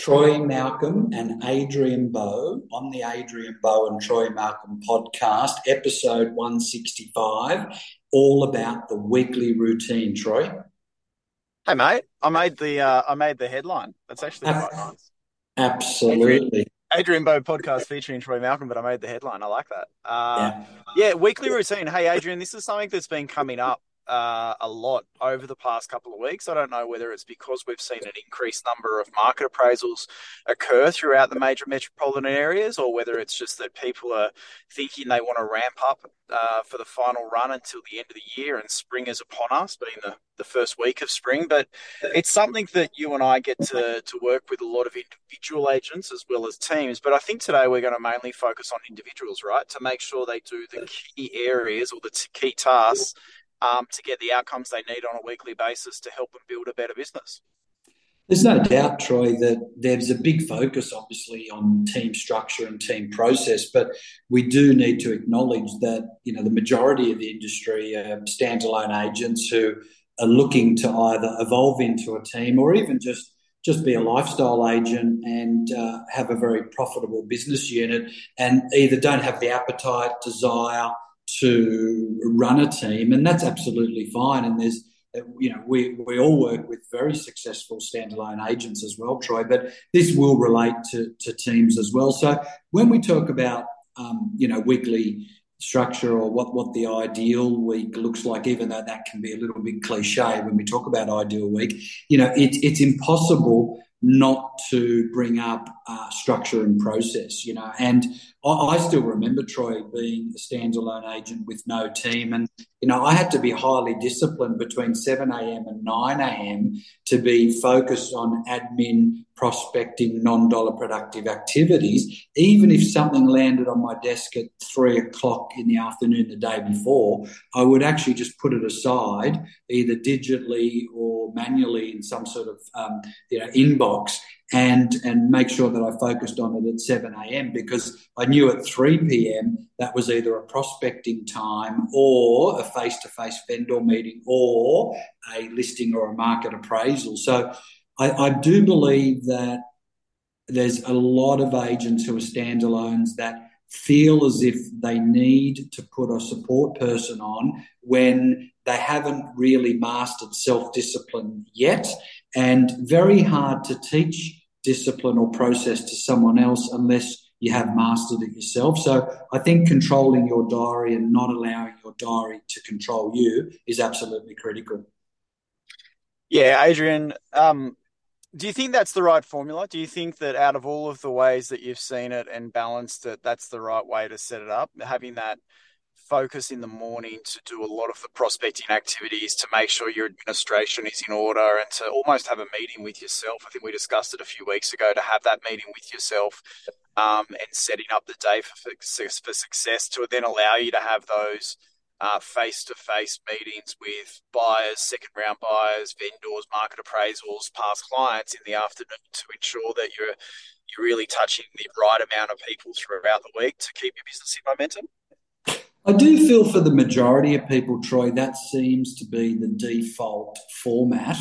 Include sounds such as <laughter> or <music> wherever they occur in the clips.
Troy Malcolm and Adrian Bo on the Adrian Bo and Troy Malcolm podcast, episode 165, all about the weekly routine. Troy? Hey mate, I made the uh, I made the headline. That's actually quite nice. Absolutely. Adrian, Adrian Bo podcast featuring Troy Malcolm, but I made the headline. I like that. Uh, yeah. yeah, weekly routine. Hey Adrian, this is something that's been coming up uh, a lot over the past couple of weeks. I don't know whether it's because we've seen an increased number of market appraisals occur throughout the major metropolitan areas, or whether it's just that people are thinking they want to ramp up uh, for the final run until the end of the year and spring is upon us, being the, the first week of spring. But it's something that you and I get to, to work with a lot of individual agents as well as teams. But I think today we're going to mainly focus on individuals, right, to make sure they do the key areas or the t- key tasks um, to get the outcomes they need on a weekly basis to help them build a better business. There's no doubt, Troy, that there's a big focus, obviously, on team structure and team process, but we do need to acknowledge that you know the majority of the industry are standalone agents who are looking to either evolve into a team or even just just be a lifestyle agent and uh, have a very profitable business unit, and either don't have the appetite, desire, to run a team, and that's absolutely fine. And there's you know, we, we all work with very successful standalone agents as well, Troy, but this will relate to, to teams as well. So when we talk about, um, you know, weekly structure or what, what the ideal week looks like, even though that can be a little bit cliche when we talk about ideal week, you know, it, it's impossible not to bring up uh, structure and process, you know. And I, still remember Troy being a standalone agent with no team, and you know I had to be highly disciplined between seven a.m. and nine a.m. to be focused on admin, prospecting, non-dollar productive activities. Even if something landed on my desk at three o'clock in the afternoon the day before, I would actually just put it aside, either digitally or manually in some sort of um, you know inbox and and make sure that I focused on it at 7 a.m. because I knew at 3 p.m. that was either a prospecting time or a face-to-face vendor meeting or a listing or a market appraisal. So I, I do believe that there's a lot of agents who are standalones that feel as if they need to put a support person on when they haven't really mastered self discipline yet, and very hard to teach discipline or process to someone else unless you have mastered it yourself. So I think controlling your diary and not allowing your diary to control you is absolutely critical. Yeah, Adrian, um, do you think that's the right formula? Do you think that out of all of the ways that you've seen it and balanced it, that's the right way to set it up? Having that focus in the morning to do a lot of the prospecting activities to make sure your administration is in order and to almost have a meeting with yourself. I think we discussed it a few weeks ago to have that meeting with yourself um, and setting up the day for, for success to then allow you to have those face to face meetings with buyers, second round buyers, vendors, market appraisals, past clients in the afternoon to ensure that you're you're really touching the right amount of people throughout the week to keep your business in momentum. I do feel for the majority of people, Troy, that seems to be the default format.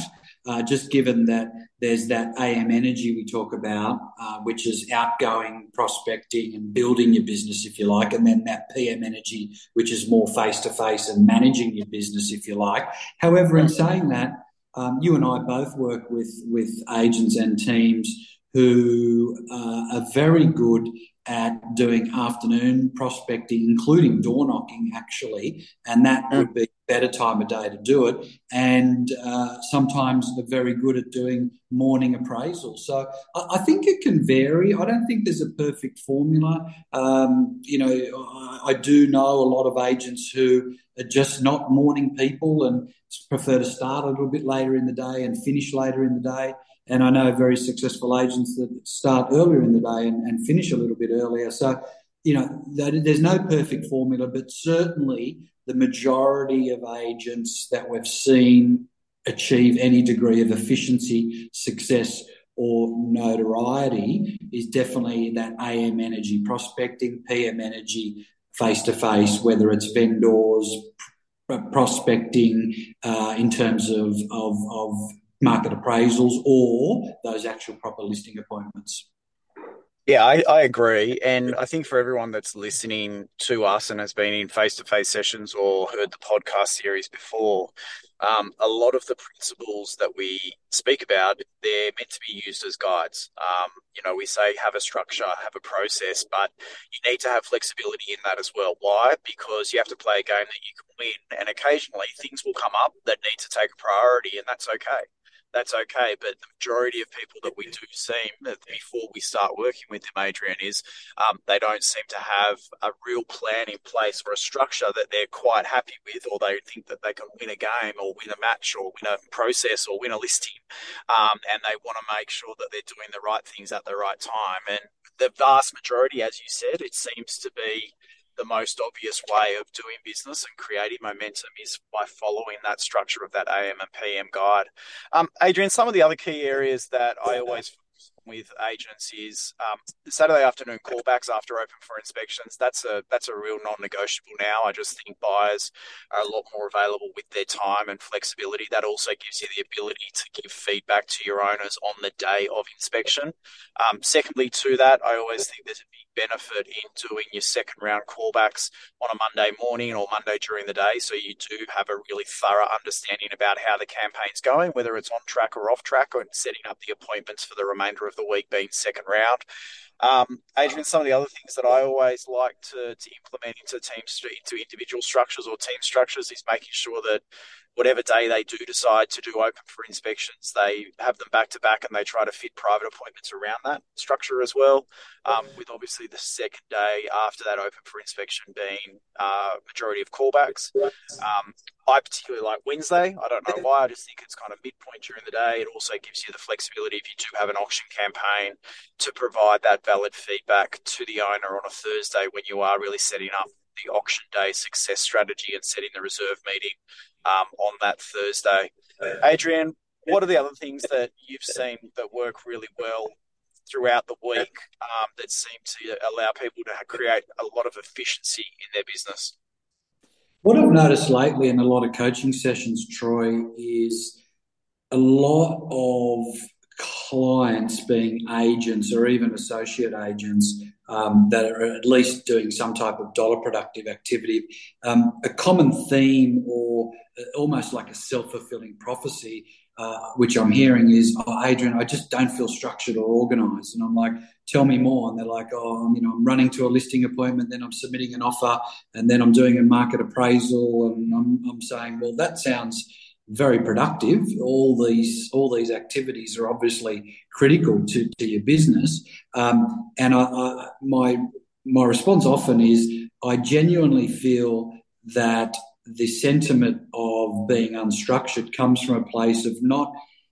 Uh, just given that there's that AM energy we talk about, uh, which is outgoing prospecting and building your business, if you like, and then that PM energy, which is more face to face and managing your business, if you like. However, in saying that, um, you and I both work with with agents and teams who uh, are very good at doing afternoon prospecting, including door knocking, actually, and that mm. would be better time of day to do it. And uh, sometimes they're very good at doing morning appraisal. So I, I, think it can vary. I don't think there's a perfect formula. Um, you know, I, I do know a lot of agents who are just not morning people and prefer to start a little bit later in the day and finish later in the day. And I know very successful agents that start earlier in the day and, and finish a little bit earlier. So, you know, there's no perfect formula, but certainly the majority of agents that we've seen achieve any degree of efficiency, success, or notoriety is definitely that AM energy prospecting, PM energy face to face, whether it's vendors, prospecting uh, in terms of, of, of market appraisals or those actual proper listing appointments. Yeah, I, I, agree. And I think for everyone that's listening to us and has been in face to face sessions or heard the podcast series before, um, a lot of the principles that we speak about, they're meant to be used as guides. Um, you know, we say have a structure, have a process, but you need to have flexibility in that as well. Why? Because you have to play a game that you can win. And occasionally things will come up that need to take a priority, and that's okay that's okay. But the majority of people that we do see before we start working with them, Adrian, is um, they don't seem to have a real plan in place or a structure that they're quite happy with, or they think that they can win a game or win a match or win a process or win a listing. Um, and they want to make sure that they're doing the right things at the right time. And the vast majority, as you said, it seems to be the most obvious way of doing business and creating momentum is by following that structure of that AM and PM guide. Um, Adrian, some of the other key areas that I always with agents is um, Saturday afternoon callbacks after open for inspections. That's a that's a real non-negotiable now. I just think buyers are a lot more available with their time and flexibility. That also gives you the ability to give feedback to your owners on the day of inspection. Um, secondly, to that, I always think there's a benefit in doing your second round callbacks on a Monday morning or Monday during the day, so you do have a really thorough understanding about how the campaign's going, whether it's on track or off track, and setting up the appointments for the remainder of the week being second round. Um, Adrian, some of the other things that I always like to, to implement into teams, into individual structures or team structures is making sure that whatever day they do decide to do open for inspections, they have them back to back and they try to fit private appointments around that structure as well. Um, with obviously the second day after that open for inspection being uh, majority of callbacks. Um, I particularly like Wednesday. I don't know why. I just think it's kind of midpoint during the day. It also gives you the flexibility if you do have an auction campaign to provide that valid feedback to the owner on a Thursday when you are really setting up the auction day success strategy and setting the reserve meeting um, on that Thursday. Adrian, what are the other things that you've seen that work really well throughout the week um, that seem to allow people to create a lot of efficiency in their business? What I've noticed lately in a lot of coaching sessions, Troy, is a lot of clients being agents or even associate agents um, that are at least doing some type of dollar productive activity. Um, a common theme, or almost like a self fulfilling prophecy, uh, which I'm hearing is, "Oh, Adrian, I just don't feel structured or organized. And I'm like, "Tell me more." And they're like, "Oh, you know, I'm running to a listing appointment, then I'm submitting an offer, and then I'm doing a market appraisal." And I'm, I'm saying, "Well, that sounds." very productive. All these all these activities are obviously critical to, to your business. Um, and I, I, my my response often is I genuinely feel that the sentiment of being unstructured comes from a place of not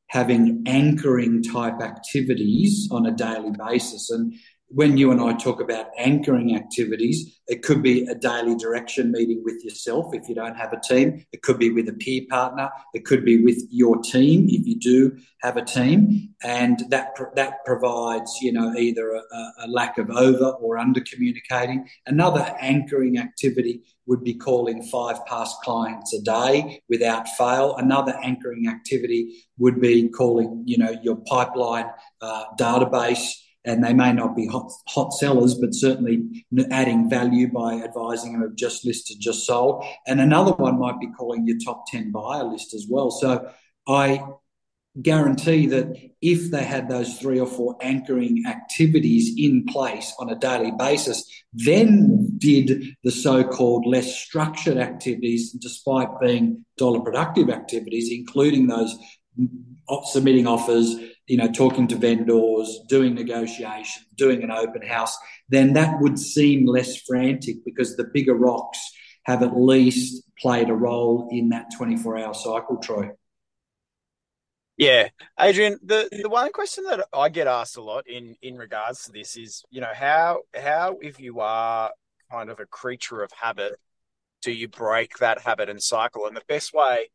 having anchoring type activities on a daily basis. And when you and I talk about anchoring activities, it could be a daily direction meeting with yourself if you don't have a team. It could be with a peer partner. It could be with your team if you do have a team, and that that provides you know either a, a lack of over or under communicating. Another anchoring activity would be calling five past clients a day without fail. Another anchoring activity would be calling you know your pipeline uh, database and they may not be hot, hot sellers, but certainly adding value by advising them of just listed, just sold. And another one might be calling your top 10 buyer list as well. So I guarantee that if they had those three or four anchoring activities in place on a daily basis, then did the so called less structured activities, despite being dollar productive activities, including those submitting offers, you know, talking to vendors, doing negotiations, doing an open house, then that would seem less frantic because the bigger rocks have at least played a role in that 24 hour cycle, Troy. Yeah, Adrian. The the one question that I get asked a lot in in regards to this is, you know, how how if you are kind of a creature of habit, do you break that habit and cycle? And the best way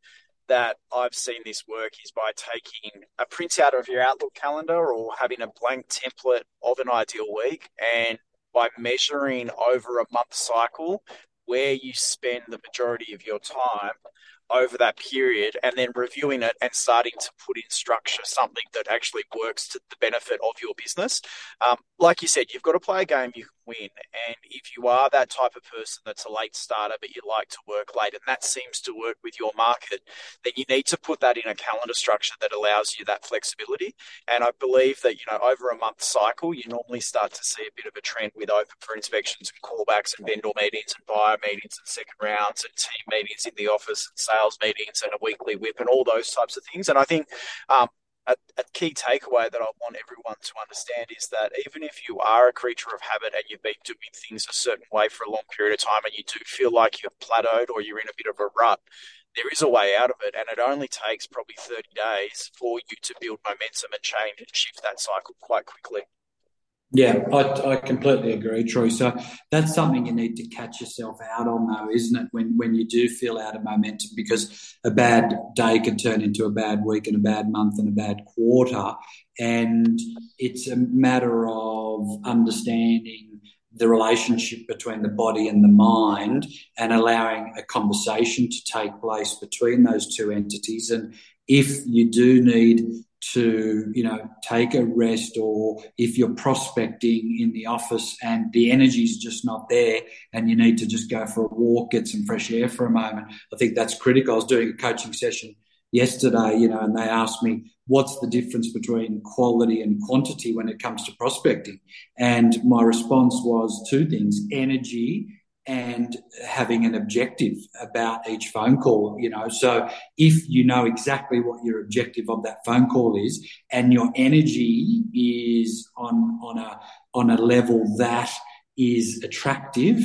that I've seen this work is by taking a printout of your Outlook calendar or having a blank template of an ideal week and by measuring over a month cycle where you spend the majority of your time over that period and then reviewing it and starting to put in structure something that actually works to the benefit of your business. Um, like you said, you've got to play a game you win. And if you are that type of person that's a late starter, but you like to work late, and that seems to work with your market, then you need to put that in a calendar structure that allows you that flexibility. And I believe that, you know, over a month cycle, you normally start to see a bit of a trend with open for inspections and callbacks and vendor meetings and buyer meetings and second rounds and team meetings in the office and sales meetings and a weekly whip and all those types of things. And I think um, a, a, key takeaway that I want everyone to understand is that even if you are a creature of habit and you've been doing things a certain way for a long period of time and you do feel like you've plateaued or you're in a bit of a rut, there is a way out of it. And it only takes probably 30 days for you to build momentum and change and shift that cycle quite quickly. Yeah, I, I completely agree, Troy. So that's something you need to catch yourself out on, though, isn't it? When when you do feel out of momentum, because a bad day can turn into a bad week and a bad month and a bad quarter, and it's a matter of understanding the relationship between the body and the mind and allowing a conversation to take place between those two entities. And if you do need to you know take a rest or if you're prospecting in the office and the energy is just not there and you need to just go for a walk get some fresh air for a moment i think that's critical. I was doing a coaching session yesterday you know and they asked me what's the difference between quality and quantity when it comes to prospecting? And my response was two things energy and having an objective about each phone call, you know. So if you know exactly what your objective of that phone call is and your energy is on on a on a level that is attractive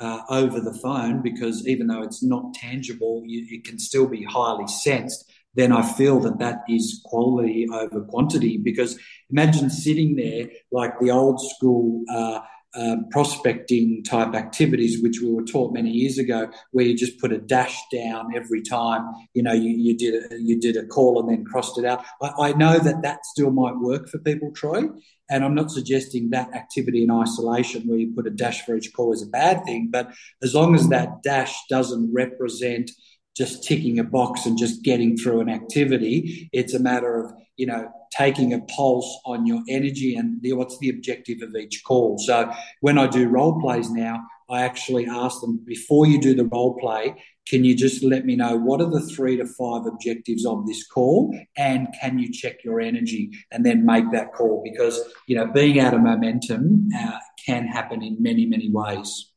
uh, over the phone, because even though it's not tangible, you, it can still be highly sensed. Then I feel that that is quality over quantity. Because imagine sitting there like the old school. Uh, um, prospecting type activities, which we were taught many years ago, where you just put a dash down every time you know you, you did a, you did a call and then crossed it out. I, I know that that still might work for people, Troy, and I'm not suggesting that activity in isolation where you put a dash for each call is a bad thing, but as long as that dash doesn't represent just ticking a box and just getting through an activity. It's a matter of, you know, taking a pulse on your energy and the, what's the objective of each call. So when I do role plays now, I actually ask them before you do the role play, can you just let me know what are the three to five objectives of this call and can you check your energy and then make that call because you know being out of momentum uh, can happen in many many ways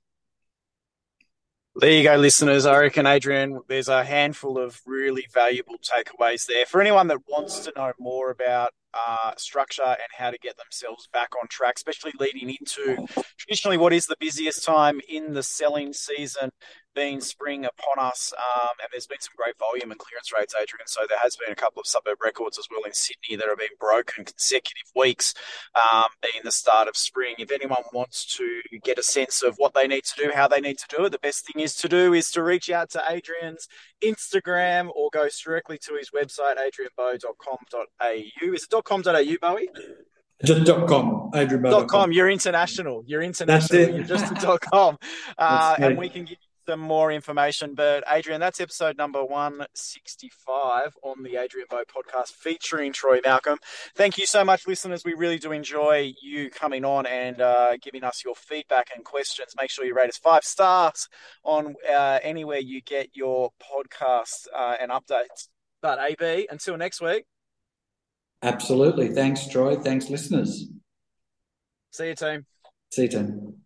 there you go, listeners. I reckon, Adrian, there's a handful of really valuable takeaways there. For anyone that wants to know more about uh, structure and how to get themselves back on track, especially leading into traditionally what is the busiest time in the selling season, being spring upon us. Um, and there's been some great volume and clearance rates, Adrian. So there has been a couple of suburb records as well in Sydney that have been broken consecutive weeks, um, being the start of spring. If anyone wants to get a sense of what they need to do, how they need to do it, the best thing is to do is to reach out to Adrian's Instagram or go directly to his website, adrianbo.com.au. Is it .com.au, Bowie? Just dot com, Adrian dot com. You're international. You're international. You're just dot com, <laughs> uh, and we can give some more information. But Adrian, that's episode number 165 on the Adrian Bo podcast featuring Troy Malcolm. Thank you so much, listeners. We really do enjoy you coming on and uh, giving us your feedback and questions. Make sure you rate us five stars on uh, anywhere you get your podcasts uh, and updates. But AB, until next week. Absolutely. Thanks, Troy. Thanks, listeners. See you, team. See you, team.